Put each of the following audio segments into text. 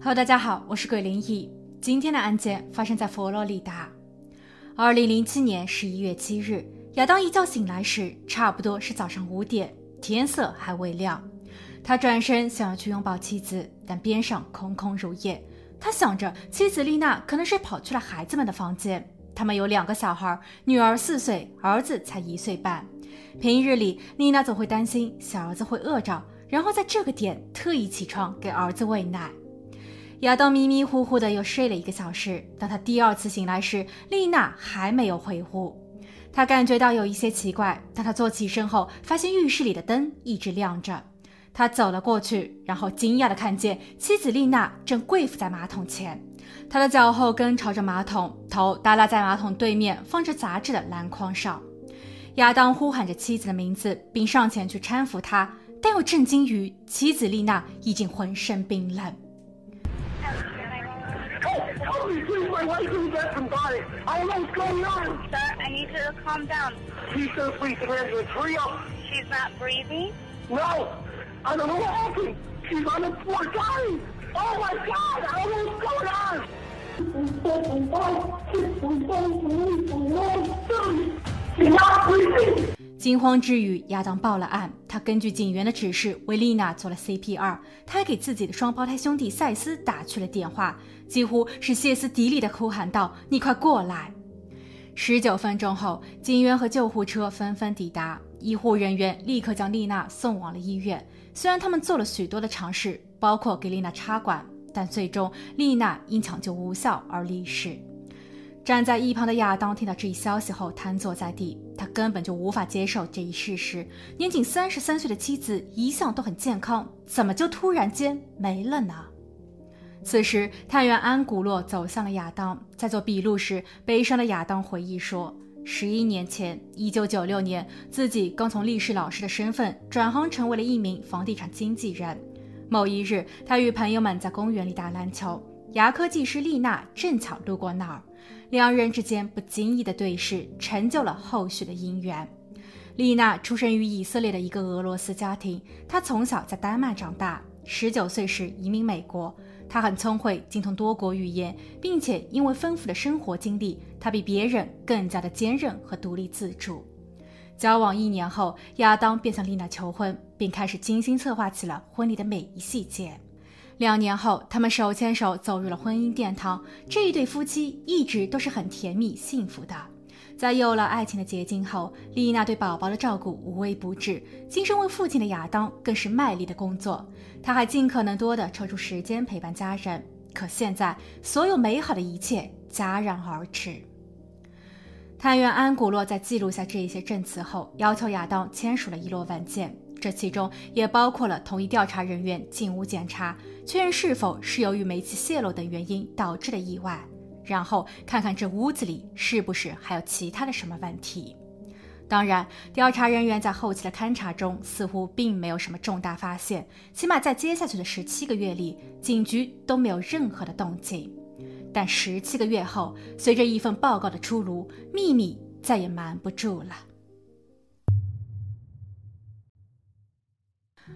Hello，大家好，我是鬼灵异。今天的案件发生在佛罗里达。二零零七年十一月七日，亚当一觉醒来时，差不多是早上五点，天色还未亮。他转身想要去拥抱妻子，但边上空空如也。他想着妻子丽娜可能是跑去了孩子们的房间，他们有两个小孩，女儿四岁，儿子才一岁半。平日里，丽娜总会担心小儿子会饿着，然后在这个点特意起床给儿子喂奶。亚当迷迷糊糊的又睡了一个小时。当他第二次醒来时，丽娜还没有回屋。他感觉到有一些奇怪。当他坐起身后，发现浴室里的灯一直亮着。他走了过去，然后惊讶的看见妻子丽娜正跪伏在马桶前，她的脚后跟朝着马桶，头耷拉在马桶对面放着杂志的篮筐上。亚当呼喊着妻子的名字，并上前去搀扶她，但又震惊于妻子丽娜已经浑身冰冷。Me, please. My wife is dead from dying. I don't know what's going on. Sir, I need you to calm down. Please, sir, please, Evangelist, hurry up. She's not breathing. No, I don't know what happened. She's on the floor dying. Oh my God, I don't know what's going on. She's not breathing. 惊慌之余，亚当报了案。他根据警员的指示为丽娜做了 CPR，他还给自己的双胞胎兄弟赛斯打去了电话，几乎是歇斯底里的哭喊道：“你快过来！”十九分钟后，警员和救护车纷纷抵达，医护人员立刻将丽娜送往了医院。虽然他们做了许多的尝试，包括给丽娜插管，但最终丽娜因抢救无效而离世。站在一旁的亚当听到这一消息后，瘫坐在地。他根本就无法接受这一事实：年仅三十三岁的妻子一向都很健康，怎么就突然间没了呢？此时，探员安古洛走向了亚当，在做笔录时，悲伤的亚当回忆说：“十一年前，一九九六年，自己刚从历史老师的身份转行成为了一名房地产经纪人。某一日，他与朋友们在公园里打篮球，牙科技师丽娜正巧路过那儿。”两人之间不经意的对视，成就了后续的姻缘。丽娜出生于以色列的一个俄罗斯家庭，她从小在丹麦长大，十九岁时移民美国。她很聪慧，精通多国语言，并且因为丰富的生活经历，她比别人更加的坚韧和独立自主。交往一年后，亚当便向丽娜求婚，并开始精心策划起了婚礼的每一细节。两年后，他们手牵手走入了婚姻殿堂。这一对夫妻一直都是很甜蜜幸福的。在有了爱情的结晶后，丽娜对宝宝的照顾无微不至。今身为父亲的亚当更是卖力的工作，他还尽可能多的抽出时间陪伴家人。可现在，所有美好的一切戛然而止。探员安古洛在记录下这些证词后，要求亚当签署了一摞文件。这其中也包括了同意调查人员进屋检查，确认是否是由于煤气泄漏等原因导致的意外，然后看看这屋子里是不是还有其他的什么问题。当然，调查人员在后期的勘查中似乎并没有什么重大发现，起码在接下去的十七个月里，警局都没有任何的动静。但十七个月后，随着一份报告的出炉，秘密再也瞒不住了。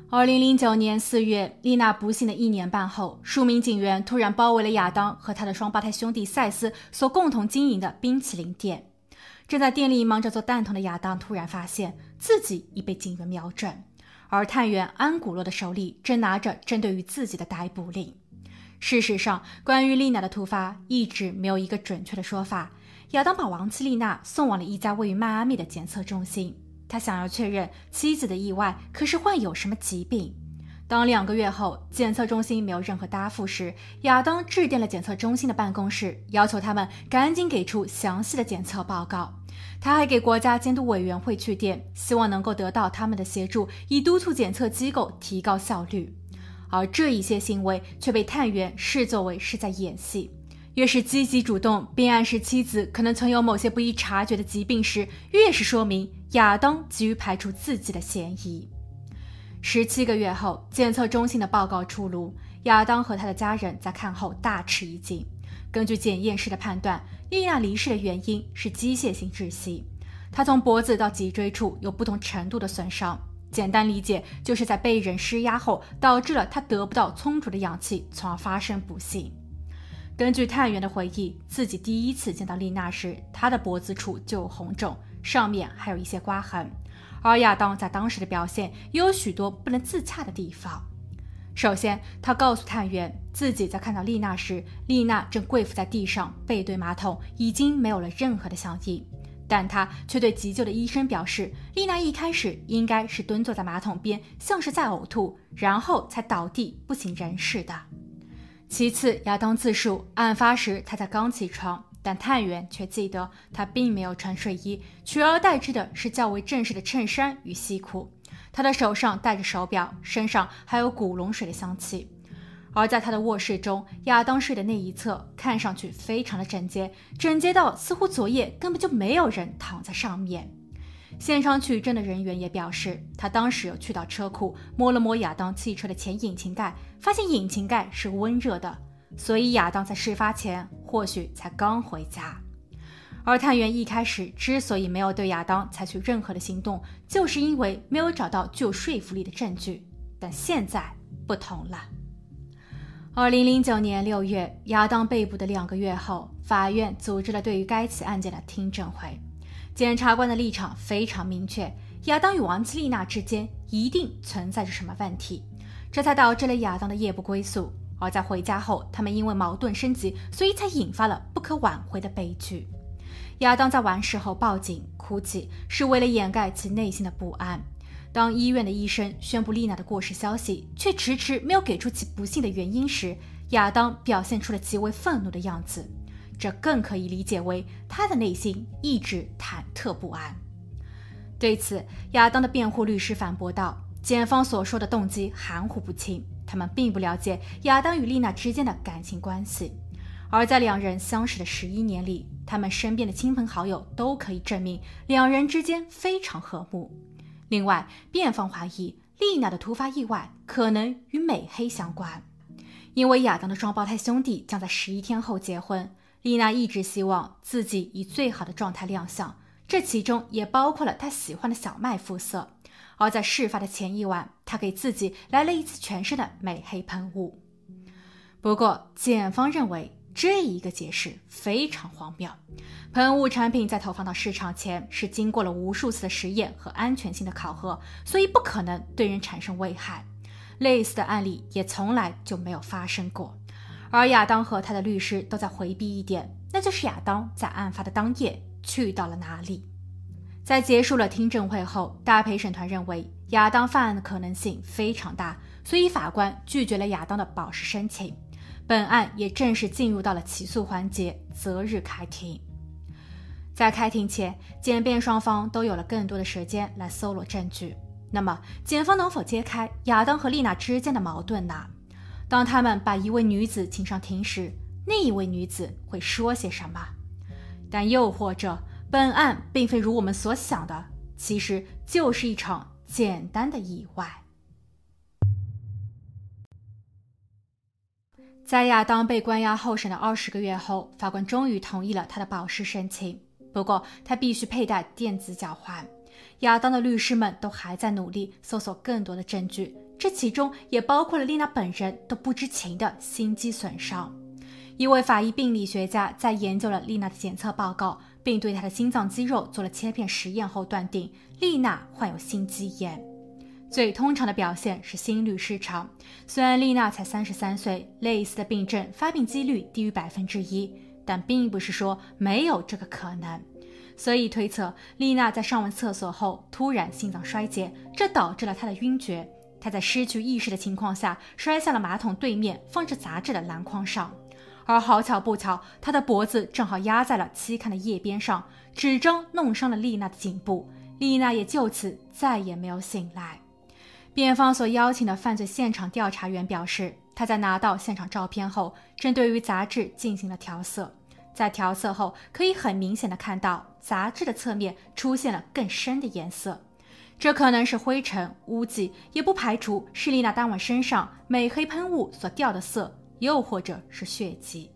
二零零九年四月，丽娜不幸的一年半后，数名警员突然包围了亚当和他的双胞胎兄弟赛斯所共同经营的冰淇淋店。正在店里忙着做蛋筒的亚当突然发现自己已被警员瞄准，而探员安古洛的手里正拿着针对于自己的逮捕令。事实上，关于丽娜的突发一直没有一个准确的说法。亚当把亡妻丽娜送往了一家位于迈阿密的检测中心。他想要确认妻子的意外可是患有什么疾病。当两个月后检测中心没有任何答复时，亚当致电了检测中心的办公室，要求他们赶紧给出详细的检测报告。他还给国家监督委员会去电，希望能够得到他们的协助，以督促检测机构提高效率。而这一些行为却被探员视作为是在演戏。越是积极主动，并暗示妻子可能存有某些不易察觉的疾病时，越是说明亚当急于排除自己的嫌疑。十七个月后，检测中心的报告出炉，亚当和他的家人在看后大吃一惊。根据检验师的判断，丽娜离世的原因是机械性窒息，她从脖子到脊椎处有不同程度的损伤。简单理解，就是在被人施压后，导致了他得不到充足的氧气，从而发生不幸。根据探员的回忆，自己第一次见到丽娜时，她的脖子处就有红肿，上面还有一些刮痕。而亚当在当时的表现也有许多不能自洽的地方。首先，他告诉探员，自己在看到丽娜时，丽娜正跪伏在地上，背对马桶，已经没有了任何的响应。但他却对急救的医生表示，丽娜一开始应该是蹲坐在马桶边，像是在呕吐，然后才倒地不省人事的。其次，亚当自述，案发时他才刚起床，但探员却记得他并没有穿睡衣，取而代之的是较为正式的衬衫与西裤。他的手上戴着手表，身上还有古龙水的香气。而在他的卧室中，亚当睡的那一侧看上去非常的整洁，整洁到似乎昨夜根本就没有人躺在上面。现场取证的人员也表示，他当时有去到车库摸了摸亚当汽车的前引擎盖，发现引擎盖是温热的，所以亚当在事发前或许才刚回家。而探员一开始之所以没有对亚当采取任何的行动，就是因为没有找到具有说服力的证据。但现在不同了。二零零九年六月，亚当被捕的两个月后，法院组织了对于该起案件的听证会。检察官的立场非常明确，亚当与王妻丽娜之间一定存在着什么问题，这才导致了亚当的夜不归宿。而在回家后，他们因为矛盾升级，所以才引发了不可挽回的悲剧。亚当在完事后报警哭泣，是为了掩盖其内心的不安。当医院的医生宣布丽娜的过世消息，却迟迟没有给出其不幸的原因时，亚当表现出了极为愤怒的样子。这更可以理解为他的内心一直忐忑不安。对此，亚当的辩护律师反驳道：“检方所说的动机含糊不清，他们并不了解亚当与丽娜之间的感情关系。而在两人相识的十一年里，他们身边的亲朋好友都可以证明两人之间非常和睦。另外，辩方怀疑丽娜的突发意外可能与美黑相关，因为亚当的双胞胎兄弟将在十一天后结婚。”丽娜一直希望自己以最好的状态亮相，这其中也包括了她喜欢的小麦肤色。而在事发的前一晚，她给自己来了一次全身的美黑喷雾。不过，检方认为这一个解释非常荒谬。喷雾产品在投放到市场前是经过了无数次的实验和安全性的考核，所以不可能对人产生危害。类似的案例也从来就没有发生过。而亚当和他的律师都在回避一点，那就是亚当在案发的当夜去到了哪里。在结束了听证会后，大陪审团认为亚当犯案的可能性非常大，所以法官拒绝了亚当的保释申请。本案也正式进入到了起诉环节，择日开庭。在开庭前，检辩双方都有了更多的时间来搜罗证据。那么，检方能否揭开亚当和丽娜之间的矛盾呢？当他们把一位女子请上庭时，那一位女子会说些什么？但又或者，本案并非如我们所想的，其实就是一场简单的意外。在亚当被关押候审的二十个月后，法官终于同意了他的保释申请。不过，他必须佩戴电子脚环。亚当的律师们都还在努力搜索更多的证据。这其中也包括了丽娜本人都不知情的心肌损伤。一位法医病理学家在研究了丽娜的检测报告，并对她的心脏肌肉做了切片实验后，断定丽娜患有心肌炎。最通常的表现是心律失常。虽然丽娜才三十三岁，类似的病症发病几率低于百分之一，但并不是说没有这个可能。所以推测，丽娜在上完厕所后突然心脏衰竭，这导致了她的晕厥。他在失去意识的情况下摔下了马桶对面放着杂志的篮筐上，而好巧不巧，他的脖子正好压在了期刊的页边上，纸张弄伤了丽娜的颈部，丽娜也就此再也没有醒来。辩方所邀请的犯罪现场调查员表示，他在拿到现场照片后，正对于杂志进行了调色，在调色后，可以很明显的看到杂志的侧面出现了更深的颜色。这可能是灰尘、污迹，也不排除是丽娜当晚身上美黑喷雾所掉的色，又或者是血迹。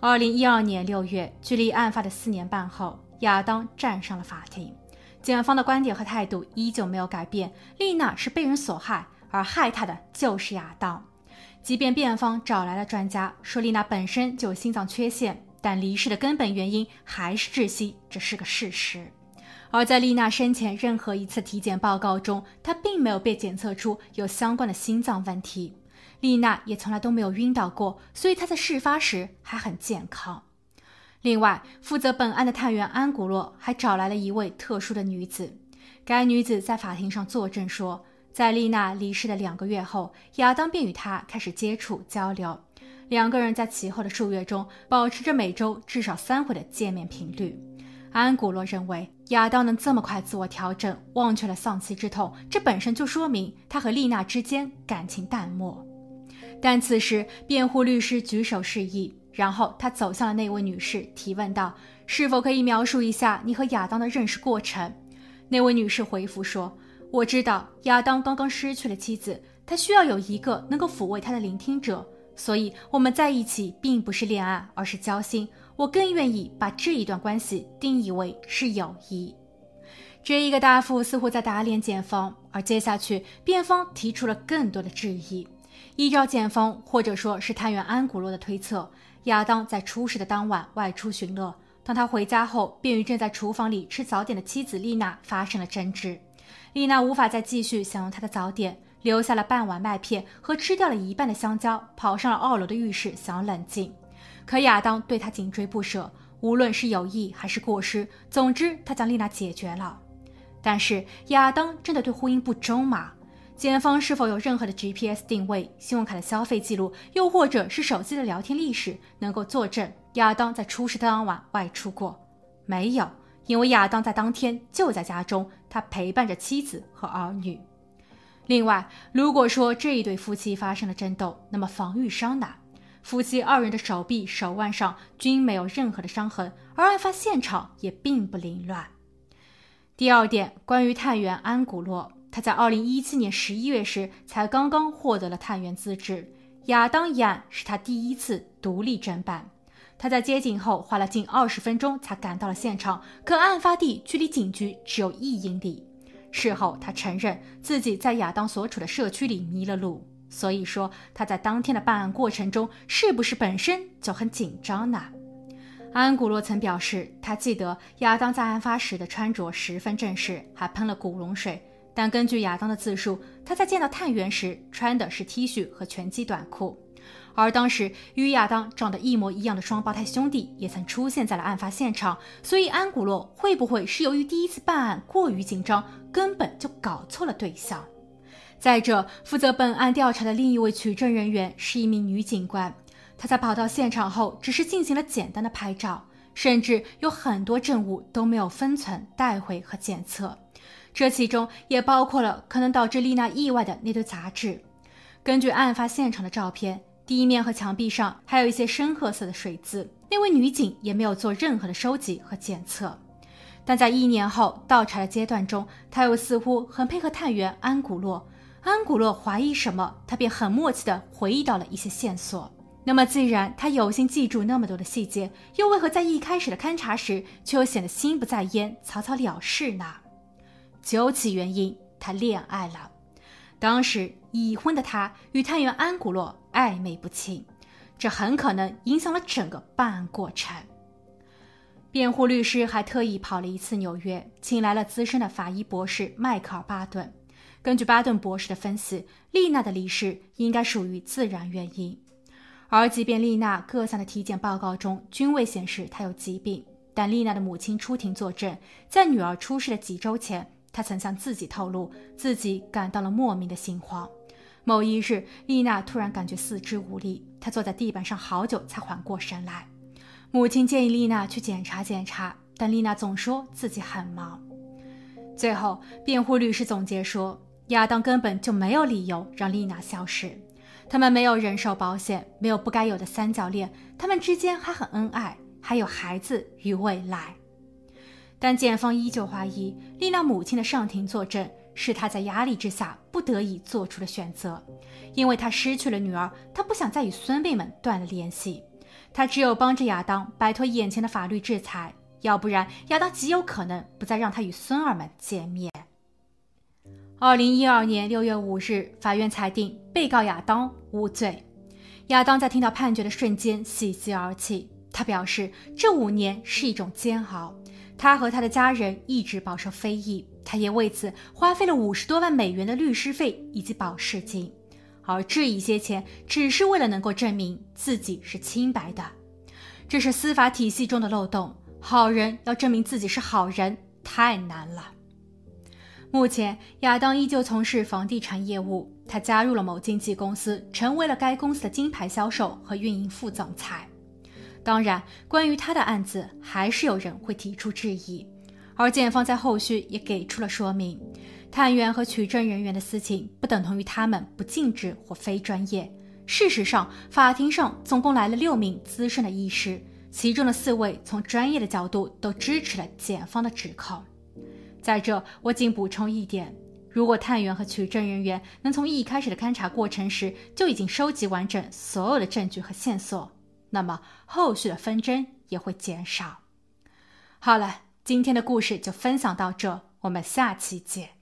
二零一二年六月，距离案发的四年半后，亚当站上了法庭。检方的观点和态度依旧没有改变，丽娜是被人所害，而害她的就是亚当。即便辩方找来了专家，说丽娜本身就有心脏缺陷，但离世的根本原因还是窒息，这是个事实。而在丽娜生前任何一次体检报告中，她并没有被检测出有相关的心脏问题。丽娜也从来都没有晕倒过，所以她在事发时还很健康。另外，负责本案的探员安古洛还找来了一位特殊的女子。该女子在法庭上作证说，在丽娜离世的两个月后，亚当便与她开始接触交流。两个人在其后的数月中保持着每周至少三回的见面频率。安古洛认为，亚当能这么快自我调整，忘却了丧妻之痛，这本身就说明他和丽娜之间感情淡漠。但此时，辩护律师举手示意。然后他走向了那位女士，提问道：“是否可以描述一下你和亚当的认识过程？”那位女士回复说：“我知道亚当刚刚失去了妻子，他需要有一个能够抚慰他的聆听者，所以我们在一起并不是恋爱，而是交心。我更愿意把这一段关系定义为是友谊。”这一个答复似乎在打脸检方，而接下去辩方提出了更多的质疑。依照检方或者说是探员安古洛的推测。亚当在出事的当晚外出寻乐，当他回家后，便与正在厨房里吃早点的妻子丽娜发生了争执。丽娜无法再继续享用他的早点，留下了半碗麦片和吃掉了一半的香蕉，跑上了二楼的浴室想要冷静。可亚当对她紧追不舍，无论是有意还是过失，总之他将丽娜解决了。但是亚当真的对婚姻不忠吗？检方是否有任何的 GPS 定位、信用卡的消费记录，又或者是手机的聊天历史，能够作证亚当在出事当晚外出过？没有，因为亚当在当天就在家中，他陪伴着妻子和儿女。另外，如果说这一对夫妻发生了争斗，那么防御伤呢？夫妻二人的手臂、手腕上均没有任何的伤痕，而案发现场也并不凌乱。第二点，关于探员安古洛。他在二零一七年十一月时才刚刚获得了探员资质。亚当一案是他第一次独立侦办。他在接警后花了近二十分钟才赶到了现场，可案发地距离警局只有一英里。事后他承认自己在亚当所处的社区里迷了路。所以说他在当天的办案过程中是不是本身就很紧张呢？安古洛曾表示，他记得亚当在案发时的穿着十分正式，还喷了古龙水。但根据亚当的自述，他在见到探员时穿的是 T 恤和拳击短裤，而当时与亚当长得一模一样的双胞胎兄弟也曾出现在了案发现场。所以安古洛会不会是由于第一次办案过于紧张，根本就搞错了对象？再者，负责本案调查的另一位取证人员是一名女警官，她在跑到现场后只是进行了简单的拍照，甚至有很多证物都没有分存带回和检测。这其中也包括了可能导致丽娜意外的那堆杂志。根据案发现场的照片，地面和墙壁上还有一些深褐色的水渍。那位女警也没有做任何的收集和检测。但在一年后倒查的阶段中，她又似乎很配合探员安古洛。安古洛怀疑什么，他便很默契地回忆到了一些线索。那么，既然他有心记住那么多的细节，又为何在一开始的勘查时却又显得心不在焉、草草了事呢？究其原因，他恋爱了。当时已婚的他与探员安古洛暧昧不清，这很可能影响了整个办案过程。辩护律师还特意跑了一次纽约，请来了资深的法医博士迈克尔·巴顿。根据巴顿博士的分析，丽娜的离世应该属于自然原因。而即便丽娜各项的体检报告中均未显示她有疾病，但丽娜的母亲出庭作证，在女儿出事的几周前。她曾向自己透露，自己感到了莫名的心慌。某一日，丽娜突然感觉四肢无力，她坐在地板上好久才缓过神来。母亲建议丽娜去检查检查，但丽娜总说自己很忙。最后，辩护律师总结说，亚当根本就没有理由让丽娜消失。他们没有人寿保险，没有不该有的三角恋，他们之间还很恩爱，还有孩子与未来。但检方依旧怀疑丽娜母亲的上庭作证是她在压力之下不得已做出的选择，因为她失去了女儿，她不想再与孙辈们断了联系，她只有帮着亚当摆脱眼前的法律制裁，要不然亚当极有可能不再让他与孙儿们见面。二零一二年六月五日，法院裁定被告亚当无罪。亚当在听到判决的瞬间喜极而泣，他表示这五年是一种煎熬，他和他的家人一直饱受非议，他也为此花费了五十多万美元的律师费以及保释金，而这一些钱只是为了能够证明自己是清白的。这是司法体系中的漏洞，好人要证明自己是好人太难了。目前，亚当依旧从事房地产业务。他加入了某经纪公司，成为了该公司的金牌销售和运营副总裁。当然，关于他的案子，还是有人会提出质疑。而检方在后续也给出了说明：探员和取证人员的私情不等同于他们不尽职或非专业。事实上，法庭上总共来了六名资深的医师，其中的四位从专业的角度都支持了检方的指控。在这，我仅补充一点。如果探员和取证人员能从一开始的勘查过程时就已经收集完整所有的证据和线索，那么后续的纷争也会减少。好了，今天的故事就分享到这，我们下期见。